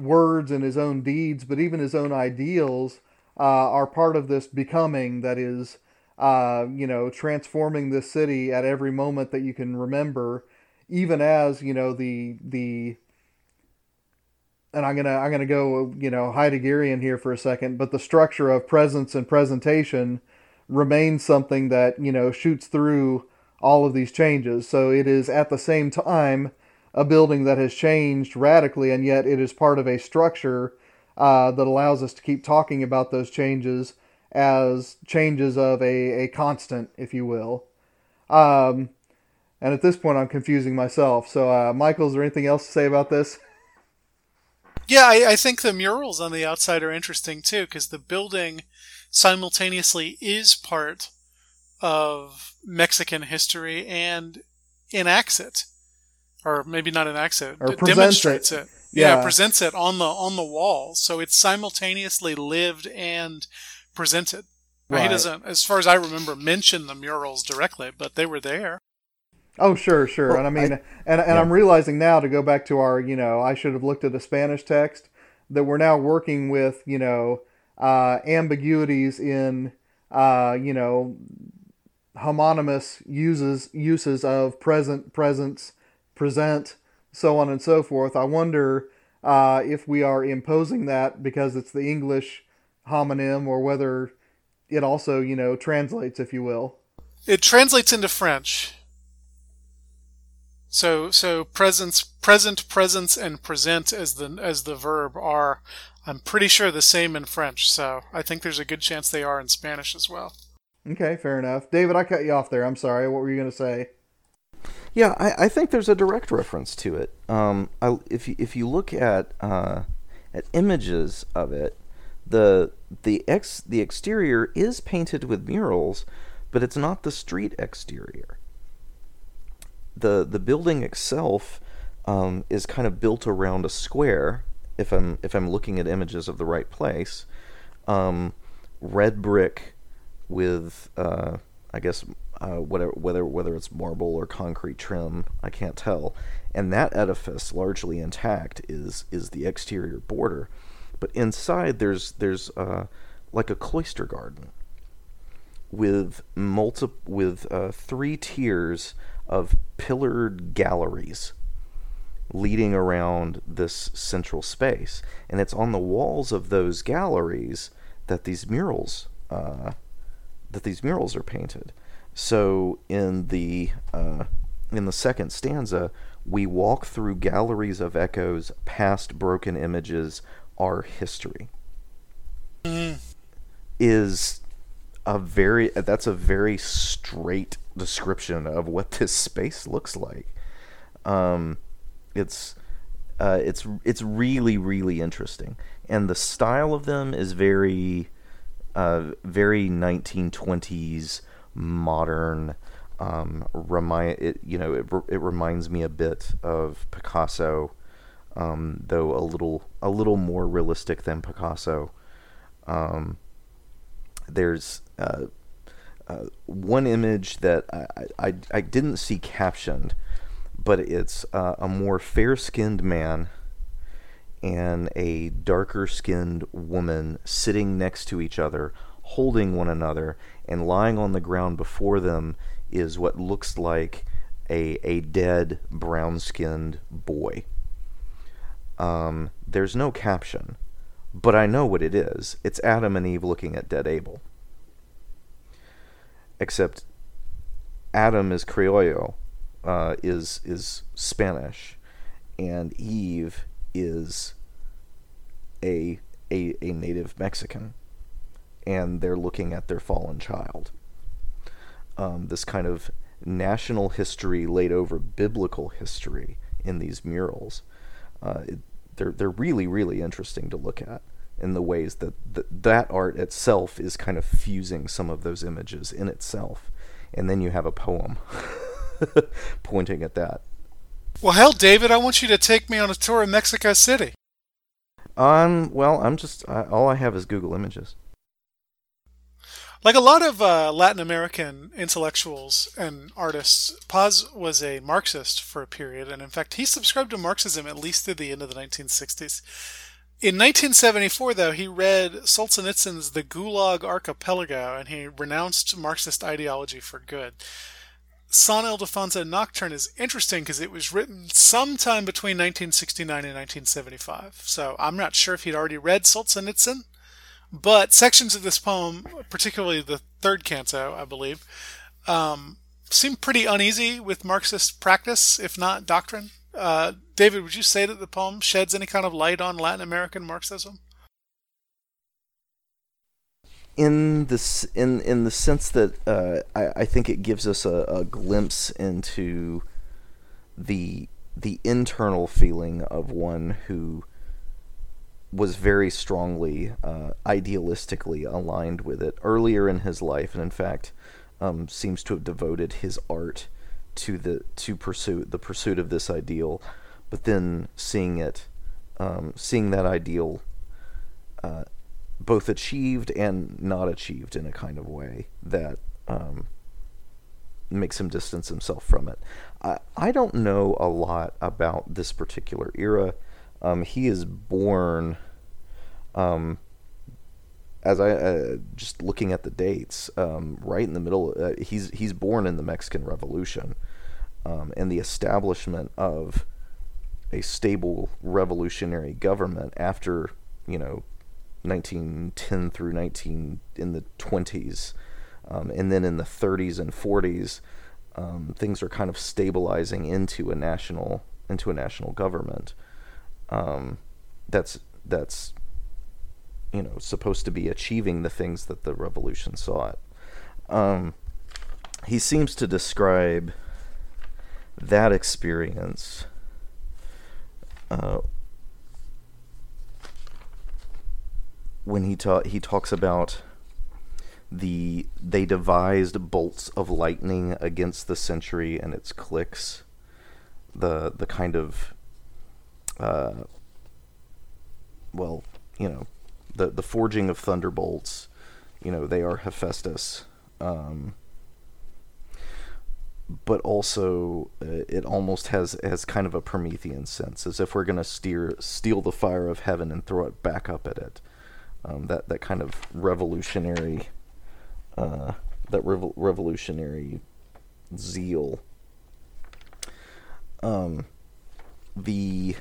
words and his own deeds, but even his own ideals uh, are part of this becoming that is, uh, you know, transforming this city at every moment that you can remember, even as you know the the. And I'm gonna I'm gonna go you know Heideggerian here for a second, but the structure of presence and presentation remains something that you know shoots through all of these changes. So it is at the same time a building that has changed radically, and yet it is part of a structure uh, that allows us to keep talking about those changes as changes of a, a constant, if you will. Um, and at this point, I'm confusing myself. So, uh, Michial, is there anything else to say about this? Yeah, I, I think the murals on the outside are interesting too, because the building simultaneously is part of Mexican history and enacts it, or maybe not enacts it, Or d- demonstrates it. it. Yeah. Yeah. presents it on the on the wall, so it's simultaneously lived and presented. Now, He doesn't, as far as I remember, mention the murals directly, but they were there. Oh, sure, sure. Well, and I mean, I- and, and I'm realizing now to go back to our, you know, I should have looked at the Spanish text that we're now working with, you know, uh, ambiguities in, uh, you know, homonymous uses uses of present, presence, present, so on and so forth. I wonder uh, if we are imposing that because it's the English homonym or whether it also, you know, translates, if you will. It translates into French. So so presence present presence and present as the as the verb are I'm pretty sure the same in French. So I think there's a good chance they are in Spanish as well. Okay, fair enough. David, I cut you off there. I'm sorry. What were you going to say? Yeah, I, I think there's a direct reference to it. Um, I, if you, if you look at uh, at images of it, the the ex the exterior is painted with murals, but it's not the street exterior. the The building itself um, is kind of built around a square. If I'm if I'm looking at images of the right place, um, red brick with uh, I guess uh, whatever whether whether it's marble or concrete trim, I can't tell. And that edifice, largely intact, is is the exterior border, but inside there's there's uh, like a cloister garden with multi with uh, three tiers of pillared galleries leading around this central space, and it's on the walls of those galleries that these murals uh, that these murals are painted. So in the uh, in the second stanza, we walk through galleries of echoes, past broken images, our history. Is a very that's a very straight description of what this space looks like. Um, it's uh, it's it's really really interesting, and the style of them is very uh, very 1920s modern. Um, remind it, you know, it, it reminds me a bit of Picasso, um, though a little a little more realistic than Picasso. Um, there's uh, uh, one image that I, I, I didn't see captioned, but it's uh, a more fair skinned man and a darker skinned woman sitting next to each other, holding one another, and lying on the ground before them is what looks like a, a dead brown skinned boy. Um, there's no caption, but I know what it is. It's Adam and Eve looking at dead Abel. Except Adam is Criollo, uh, is is Spanish, and Eve is a, a a native Mexican, and they're looking at their fallen child. Um, this kind of national history laid over biblical history in these murals. Uh, it, they're they're really really interesting to look at in the ways that th- that art itself is kind of fusing some of those images in itself, and then you have a poem pointing at that. Well, hell, David, I want you to take me on a tour of Mexico City. Um, well, I'm just I, all I have is Google Images. Like a lot of uh, Latin American intellectuals and artists, Paz was a Marxist for a period, and in fact, he subscribed to Marxism at least through the end of the 1960s. In 1974, though, he read Solzhenitsyn's The Gulag Archipelago, and he renounced Marxist ideology for good. San Ildefonso Nocturne is interesting because it was written sometime between 1969 and 1975. So I'm not sure if he'd already read Solzhenitsyn, but sections of this poem, particularly the third canto, I believe, um, seem pretty uneasy with Marxist practice, if not doctrine. Uh, David, would you say that the poem sheds any kind of light on Latin American Marxism? in the s- in in the sense that uh, I, I think it gives us a, a glimpse into the the internal feeling of one who was very strongly uh, idealistically aligned with it earlier in his life, and in fact um, seems to have devoted his art to the to pursuit the pursuit of this ideal, but then seeing it, um, seeing that ideal uh, both achieved and not achieved in a kind of way that um, makes him distance himself from it. I, I don't know a lot about this particular era. Um, he is born, um, as I uh, just looking at the dates, um, right in the middle. Uh, he's he's born in the Mexican Revolution, um, and the establishment of a stable revolutionary government after you know 1910 through 19 in the 20s, um, and then in the 30s and 40s, um, things are kind of stabilizing into a national into a national government. Um, that's that's you know supposed to be achieving the things that the revolution sought. Um, he seems to describe that experience. Uh, when he ta- he talks about the they devised bolts of lightning against the century and its clicks the the kind of uh, well you know the the forging of thunderbolts you know they are Hephaestus um, but also uh, it almost has has kind of a Promethean sense as if we're going to steer steal the fire of heaven and throw it back up at it um, that that kind of revolutionary uh, that revo- revolutionary zeal. Um, the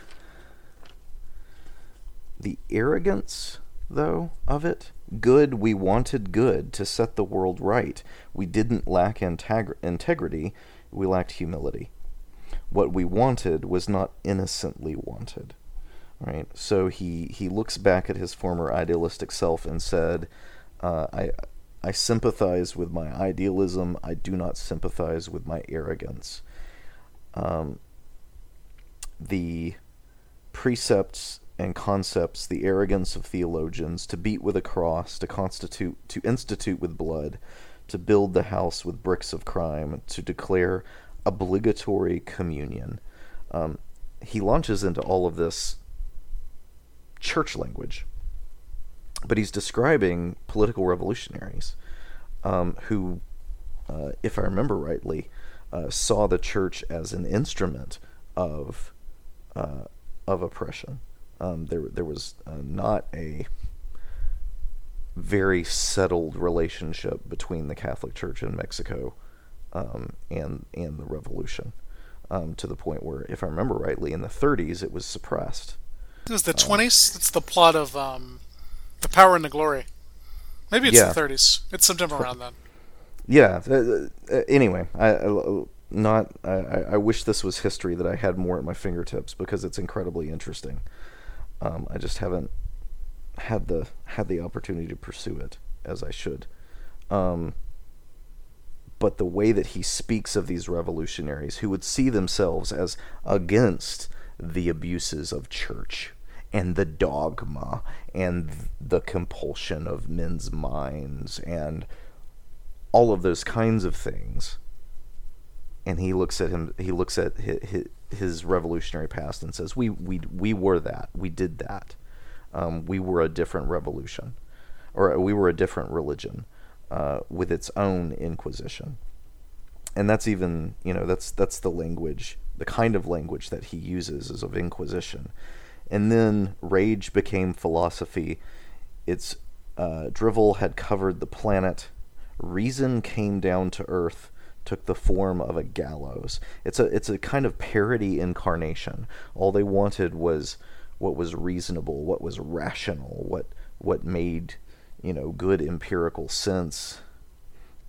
the arrogance though of it good we wanted good to set the world right we didn't lack integ- integrity we lacked humility what we wanted was not innocently wanted right? So he he looks back at his former idealistic self and said, uh, "I I sympathize with my idealism. I do not sympathize with my arrogance." Um, the precepts and concepts, the arrogance of theologians, to beat with a cross, to constitute, to institute with blood, to build the house with bricks of crime, to declare obligatory communion. Um, he launches into all of this church language. But he's describing political revolutionaries um, who uh, if I remember rightly, uh, saw the church as an instrument of uh, of oppression. Um, there, there was uh, not a very settled relationship between the Catholic Church in Mexico um, and and the revolution, um, to the point where, if I remember rightly, in the 30s it was suppressed. It was the 20s. It's the plot of um, The Power and the Glory. Maybe it's Yeah. the 30s. It's sometime around then. Yeah. Uh, uh, anyway, I, I not. I I wish this was history that I had more at my fingertips because it's incredibly interesting. Um, I just haven't had the had the opportunity to pursue it as I should. Um, but the way that he speaks of these revolutionaries who would see themselves as against the abuses of church and the dogma and the compulsion of men's minds and all of those kinds of things and he looks at him he looks at his, his revolutionary past and says we we we were that. We did that. Um, we were a different revolution or we were a different religion uh, with its own inquisition. And that's even you know that's that's the language the kind of language that he uses is of inquisition. And then rage became philosophy. Its uh, drivel had covered the planet. Reason came down to earth took the form of a gallows it's a it's a kind of parody incarnation all they wanted was what was reasonable what was rational what what made you know good empirical sense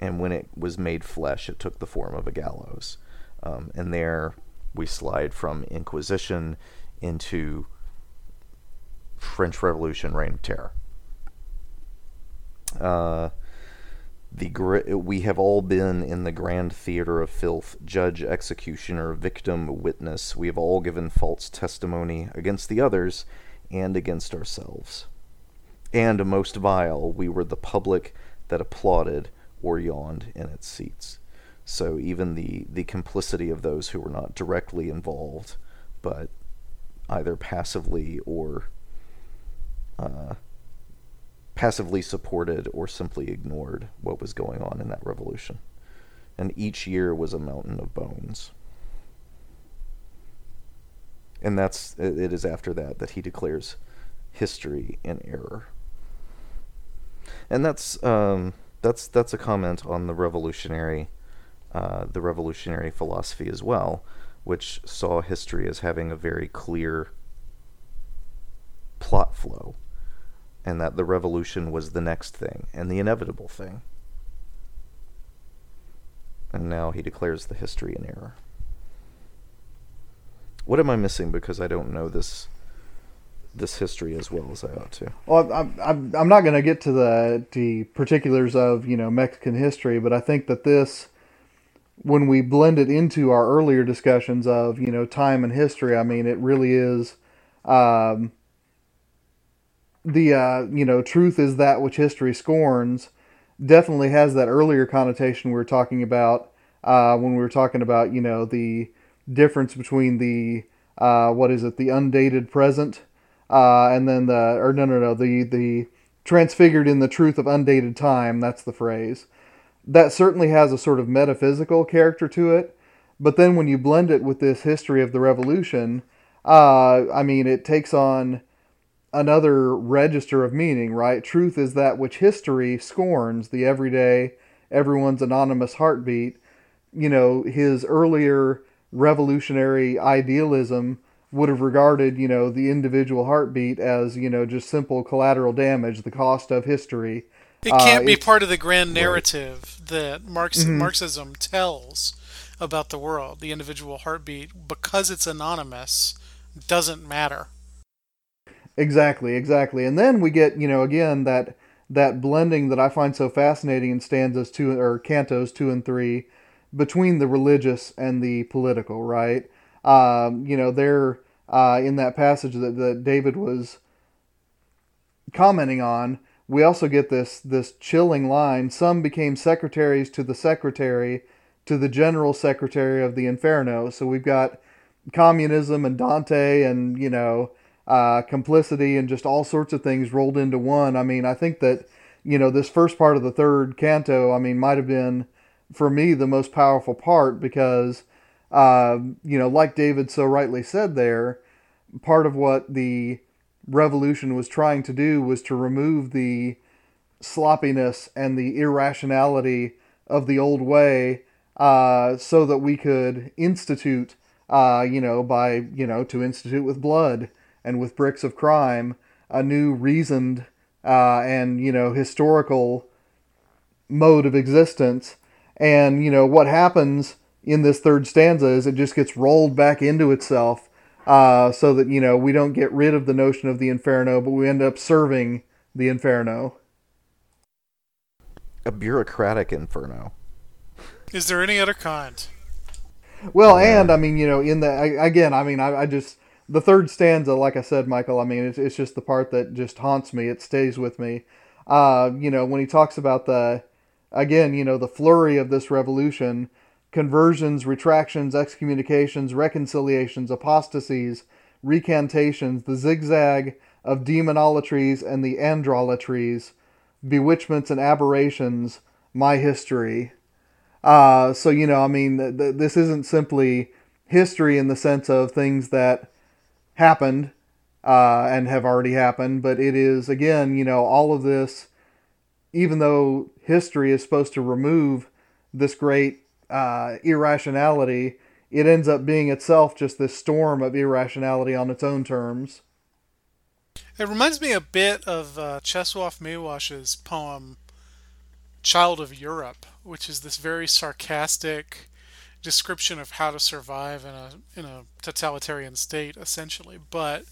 and when it was made flesh, it took the form of a gallows. Um, and there we slide from Inquisition into French Revolution, Reign of Terror. Uh, the we have all been in the grand theater of filth, judge, executioner, victim, witness. We have all given false testimony against the others and against ourselves. And most vile, we were the public that applauded or yawned in its seats. So even the, the complicity of those who were not directly involved, but either passively or uh, passively supported or simply ignored what was going on in that revolution. And each year was a mountain of bones. And that's it is after that that he declares history in error. And that's um, that's that's a comment on the revolutionary uh, the revolutionary philosophy as well, which saw history as having a very clear plot flow, and that the revolution was the next thing and the inevitable thing. And now he declares the history in error. What am I missing because I don't know this this history as well as I ought to? Well, I'm, I'm, I'm not going to get to the, the particulars of, you know, Mexican history, but I think that this, when we blend it into our earlier discussions of, you know, time and history, I mean, it really is, um, the, uh, you know, truth is that which history scorns definitely has that earlier connotation we were talking about, uh, when we were talking about, you know, the difference between the, uh, what is it, the undated present, uh, and then the or no no no the the transfigured in the truth of undated time that's the phrase. That certainly has a sort of metaphysical character to it but then when you blend it with this history of the revolution uh, i mean it takes on another register of meaning right truth is that which history scorns the everyday everyone's anonymous heartbeat you know his earlier revolutionary idealism would have regarded, you know, the individual heartbeat as, you know, just simple collateral damage, the cost of history. It Uh, can't be part of the grand narrative that Marx, Mm-hmm. Marxism tells about the world. The individual heartbeat, because it's anonymous, doesn't matter. Exactly, exactly. And then we get, you know, again that that blending that I find so fascinating in stanzas two or cantos two and three between the religious and the political, right? Um, you know, they're uh, in that passage that, that David was commenting on. We also get this this chilling line: "Some became secretaries to the secretary, to the general secretary of the Inferno." So we've got communism and Dante and you know uh, complicity and just all sorts of things rolled into one. I mean, I think that you know this first part of the third canto, I mean, might have been for me the most powerful part because, uh, you know, like David so rightly said there, part of what the revolution was trying to do was to remove the sloppiness and the irrationality of the old way uh, so that we could institute, uh, you know, by, you know, to institute with blood and with bricks of crime, a new reasoned uh, and, you know, historical mode of existence. And, you know, what happens in this third stanza is it just gets rolled back into itself uh, so that, you know, we don't get rid of the notion of the inferno, but we end up serving the inferno. A bureaucratic inferno. Is there any other kind? Well, and I mean, you know, in the again, I mean, I, I just the third stanza, like I said, Michial. I mean, it's it's just the part that just haunts me. It stays with me. Uh, you know, when he talks about the again, you know, the flurry of this revolution, conversions, retractions, excommunications, reconciliations, apostasies, recantations, the zigzag of demonolatries and the androlatries, bewitchments and aberrations, my history. Uh, so you know, I mean, th- th- this isn't simply history in the sense of things that happened uh, and have already happened, but it is again, you know, all of this. Even though history is supposed to remove this great uh, irrationality, it ends up being itself just this storm of irrationality on its own terms. It reminds me a bit of uh, Czesław poem "Child of Europe," which is this very sarcastic description of how to survive in a in a totalitarian state, essentially. But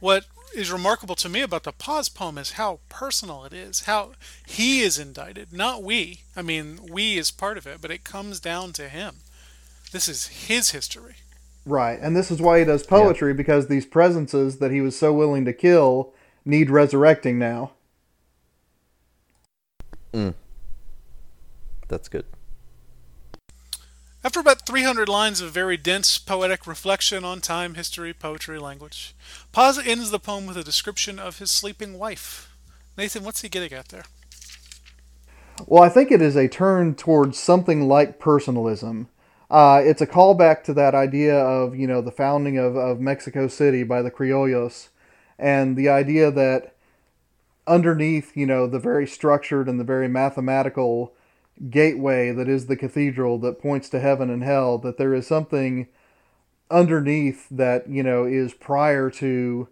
what is remarkable to me about the Paz poem is how personal it is. How he is indicted, not we. I mean, we is part of it, but it comes down to him. This is his history. Right, and this is why he does poetry because these presences that he was so willing to kill need resurrecting now. Mm. That's good. After about 300 lines of very dense poetic reflection on time, history, poetry, language, Paz ends the poem with a description of his sleeping wife. Nathan, what's he getting at there? Well, I think it is a turn towards something like personalism. Uh, it's a callback to that idea of, you know, the founding of, of Mexico City by the Criollos and the idea that underneath, you know, the very structured and the very mathematical gateway that is the cathedral that points to heaven and hell, that there is something underneath that, you know, is prior to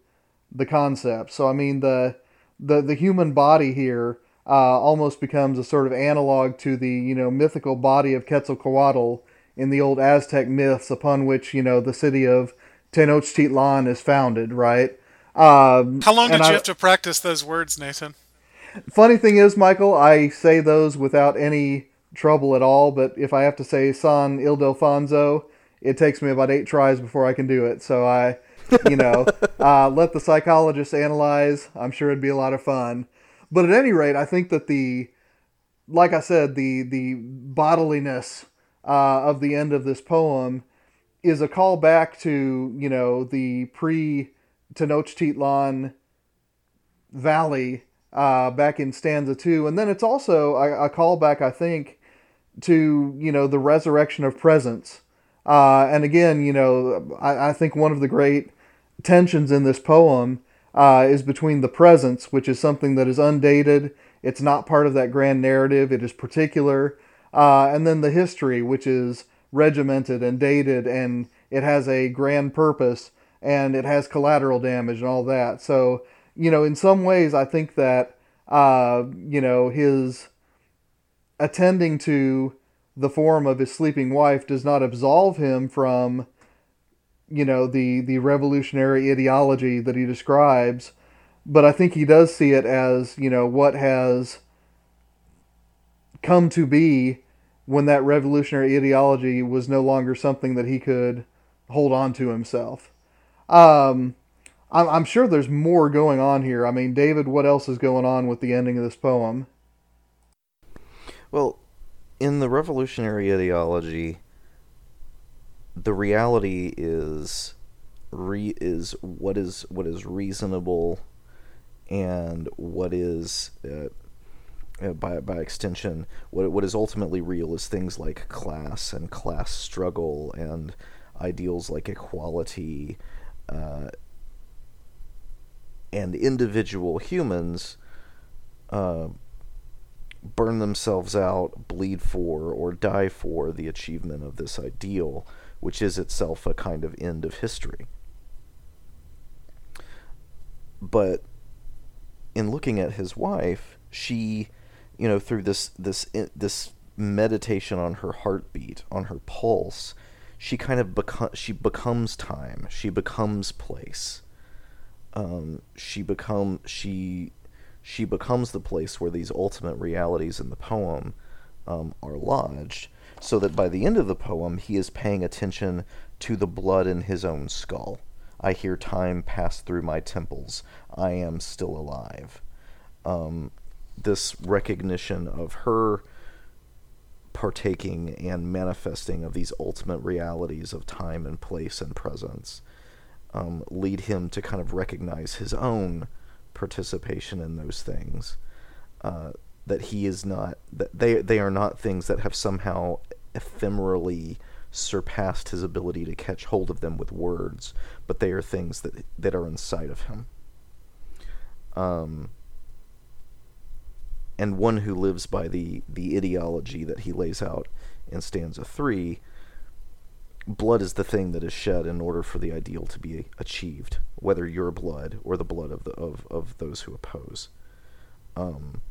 the concept. So, I mean, the, the, the human body here uh, almost becomes a sort of analog to the, you know, mythical body of Quetzalcoatl in the old Aztec myths upon which, you know, the city of Tenochtitlan is founded, right? Um, How long did and you have to practice those words, Nathan? Funny thing is, Michial, I say those without any trouble at all, but if I have to say San Ildefonso, it takes me about eight tries before I can do it. So I, you know, uh, let the psychologists analyze. I'm sure it'd be a lot of fun. But at any rate, I think that the, like I said, the the bodiliness uh, of the end of this poem is a call back to you know the pre Tenochtitlan Valley uh, back in stanza two, and then it's also a, a callback, I think, to you know the resurrection of presence. Uh, and again, you know, I, I think one of the great tensions in this poem uh, is between the presence, which is something that is undated, it's not part of that grand narrative, it is particular, uh, and then the history, which is regimented and dated, and it has a grand purpose, and it has collateral damage and all that. So, you know, in some ways, I think that, uh, you know, his attending to the form of his sleeping wife does not absolve him from you know the the revolutionary ideology that he describes. But i think he does see it as you know what has come to be when that revolutionary ideology was no longer something that he could hold on to himself. Um I'm, I'm sure there's more going on here. I mean david what else is going on with the ending of this poem? Well, in the revolutionary ideology, the reality is re is what is what is reasonable and what is uh, uh, by by extension, what what is ultimately real is things like class and class struggle and ideals like equality, uh, and individual humans uh, burn themselves out, bleed for, or die for the achievement of this ideal, which is itself a kind of end of history. But in looking at his wife, she, you know, through this this this meditation on her heartbeat, on her pulse, she kind of become she becomes time. She becomes place. Um, she become she she becomes the place where these ultimate realities in the poem um, are lodged. So that by the end of the poem, he is paying attention to the blood in his own skull. I hear time pass through my temples. I am still alive. Um, this recognition of her partaking and manifesting of these ultimate realities of time and place and presence um, lead him to kind of recognize his own participation in those things. Uh, that he is not that they they are not things that have somehow ephemerally surpassed his ability to catch hold of them with words, but they are things that that are inside of him. Um, and one who lives by the the ideology that he lays out in stanza three. Blood is the thing that is shed in order for the ideal to be achieved, whether your blood or the blood of the of, of those who oppose. Um,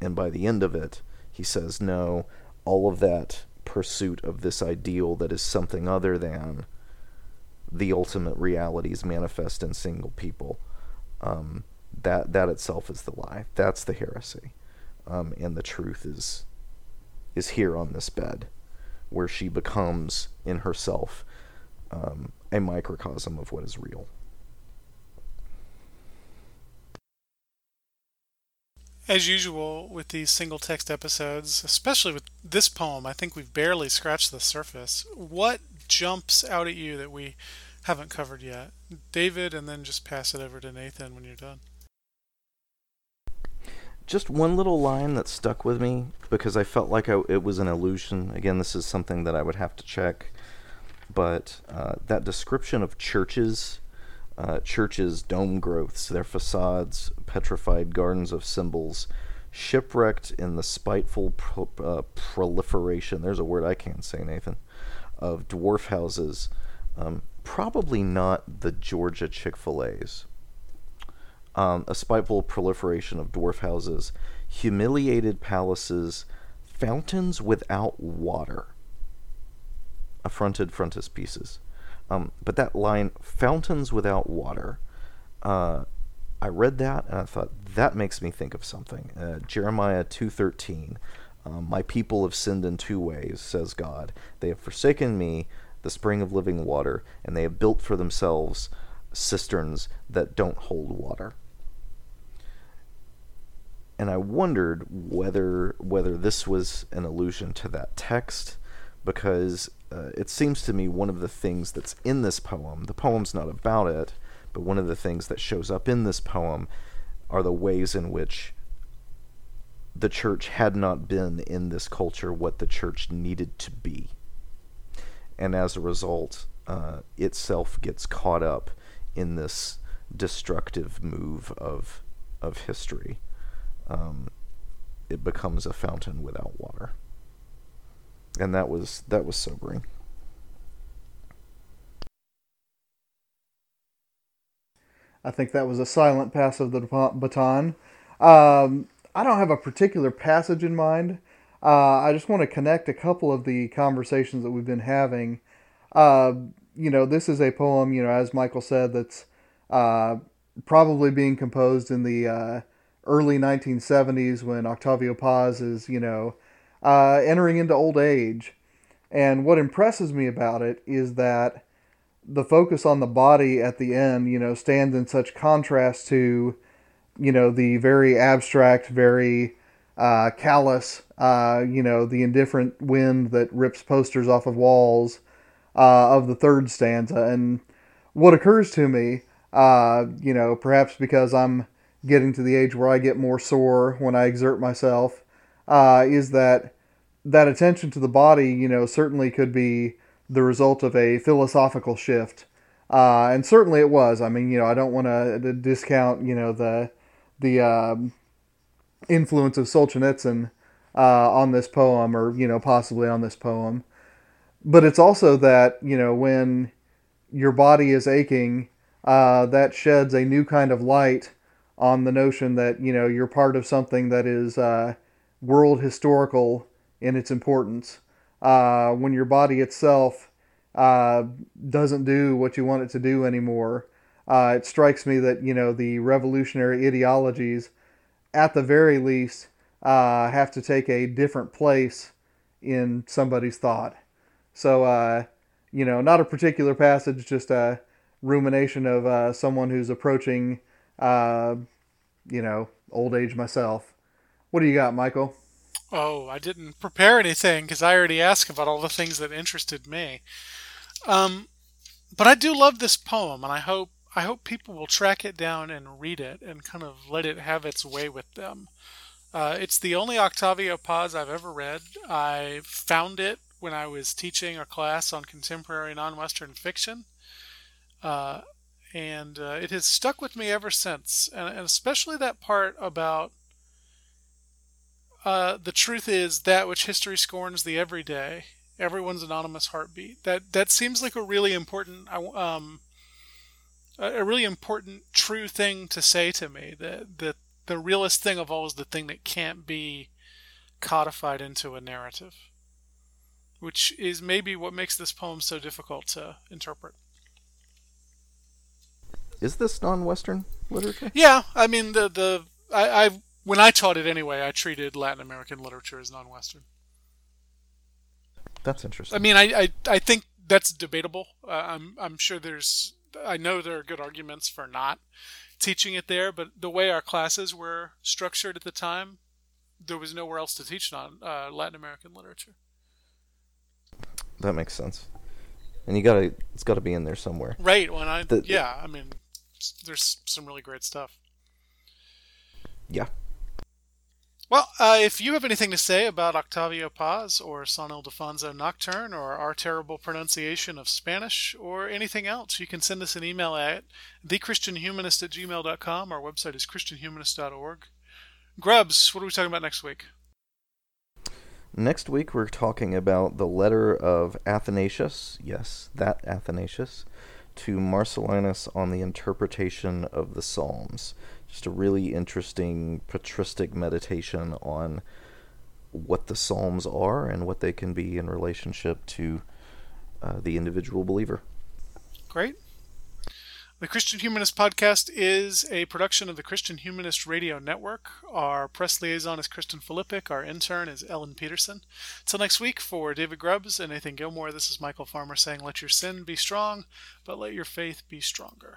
and by the end of it, he says, no, all of that pursuit of this ideal that is something other than the ultimate realities manifest in single people. Um, that that itself is the lie. That's the heresy, um, and the truth is is here on this bed, where she becomes in herself um, a microcosm of what is real. As usual with these single text episodes, especially with this poem, I think we've barely scratched the surface. What jumps out at you that we haven't covered yet? David, and then just pass it over to Nathan when you're done. Just one little line that stuck with me because I felt like I, it was an illusion. Again, this is something that I would have to check. But uh, that description of churches uh, churches, dome growths, their facades, petrified gardens of symbols, shipwrecked in the spiteful pro- uh, proliferation. There's a word I can't say, Nathan. Of dwarf houses, um, probably not the Georgia Chick Fil A's. Um, a spiteful proliferation of dwarf houses, humiliated palaces, fountains without water. Affronted frontispieces. Um, but that line, fountains without water, uh, I read that and I thought that makes me think of something. Uh, Jeremiah two thirteen, um, my people have sinned in two ways, says God. They have forsaken me, the spring of living water, and they have built for themselves cisterns that don't hold water. And I wondered whether whether this was an allusion to that text, because uh, it seems to me one of the things that's in this poem, the poem's not about it, but one of the things that shows up in this poem are the ways in which the church had not been in this culture what the church needed to be. And as a result, uh, itself gets caught up in this destructive move of, of history. Um, it becomes a fountain without water and that was that was sobering. I think that was a silent pass of the baton. Um, I don't have a particular passage in mind. Uh, I just want to connect a couple of the conversations that we've been having. Uh, you know, this is a poem, you know, as Michial said, that's uh, probably being composed in the uh, early 1970s when Octavio Paz is, you know, uh, entering into old age. And what impresses me about it is that the focus on the body at the end, you know, stands in such contrast to, you know, the very abstract, very uh, callous, uh, you know, the indifferent wind that rips posters off of walls uh, of the third stanza. And what occurs to me, uh, you know, perhaps because I'm getting to the age where I get more sore when I exert myself, uh, is that that attention to the body, you know, certainly could be the result of a philosophical shift. Uh, and certainly it was. I mean, you know, I don't want to discount, you know, the the um, influence of Solzhenitsyn uh, on this poem, or you know, possibly on this poem. But it's also that you know when your body is aching, uh, that sheds a new kind of light on the notion that you know you're part of something that is uh, world historical in its importance. Uh, when your body itself uh, doesn't do what you want it to do anymore, uh, it strikes me that you know the revolutionary ideologies, at the very least, uh, have to take a different place in somebody's thought. So, uh, you know, not a particular passage, just a rumination of someone who's approaching, uh, you know, old age myself. What do you got, Michial? Oh, I didn't prepare anything because I already asked about all the things that interested me. Um, but I do love this poem, and I hope I hope people will track it down and read it and kind of let it have its way with them. Uh, it's the only Octavio Paz I've ever read. I found it when I was teaching a class on contemporary non-Western fiction, uh, and uh, it has stuck with me ever since. And, and especially that part about uh, the truth is that which history scorns the everyday, everyone's anonymous heartbeat. That that seems like a really important, um, a really important true thing to say to me. That that the realest thing of all is the thing that can't be codified into a narrative, which is maybe what makes this poem so difficult to interpret. Is this non-Western literature? Yeah, I mean the the I, I when I taught it anyway, I treated Latin American literature as non-Western. That's interesting. I mean, I I, I think that's debatable. Uh, I'm I'm sure there's I know there are good arguments for not teaching it there, but the way our classes were structured at the time, there was nowhere else to teach non uh, Latin American literature. That makes sense. And you gotta, it's got to be in there somewhere. Right. When I The- yeah, I mean, there's some really great stuff. Yeah. Well, uh, if you have anything to say about Octavio Paz or San Ildefonso Nocturne or our terrible pronunciation of Spanish or anything else, you can send us an email at thechristianhumanist at gmail.com. Our website is christianhumanist.org. Grubbs, what are we talking about next week? Next week we're talking about the letter of Athanasius, yes, that Athanasius, to Marcellinus on the interpretation of the Psalms. Just a really interesting patristic meditation on what the Psalms are and what they can be in relationship to uh, the individual believer. Great. The Christian Humanist Podcast is a production of the Christian Humanist Radio Network. Our press liaison is Kristen Filippic. Our intern is Ellen Peterson. Till next week, for David Grubbs and Nathan Gilmour, this is Michial Farmer saying, Let your sin be strong, but let your faith be stronger.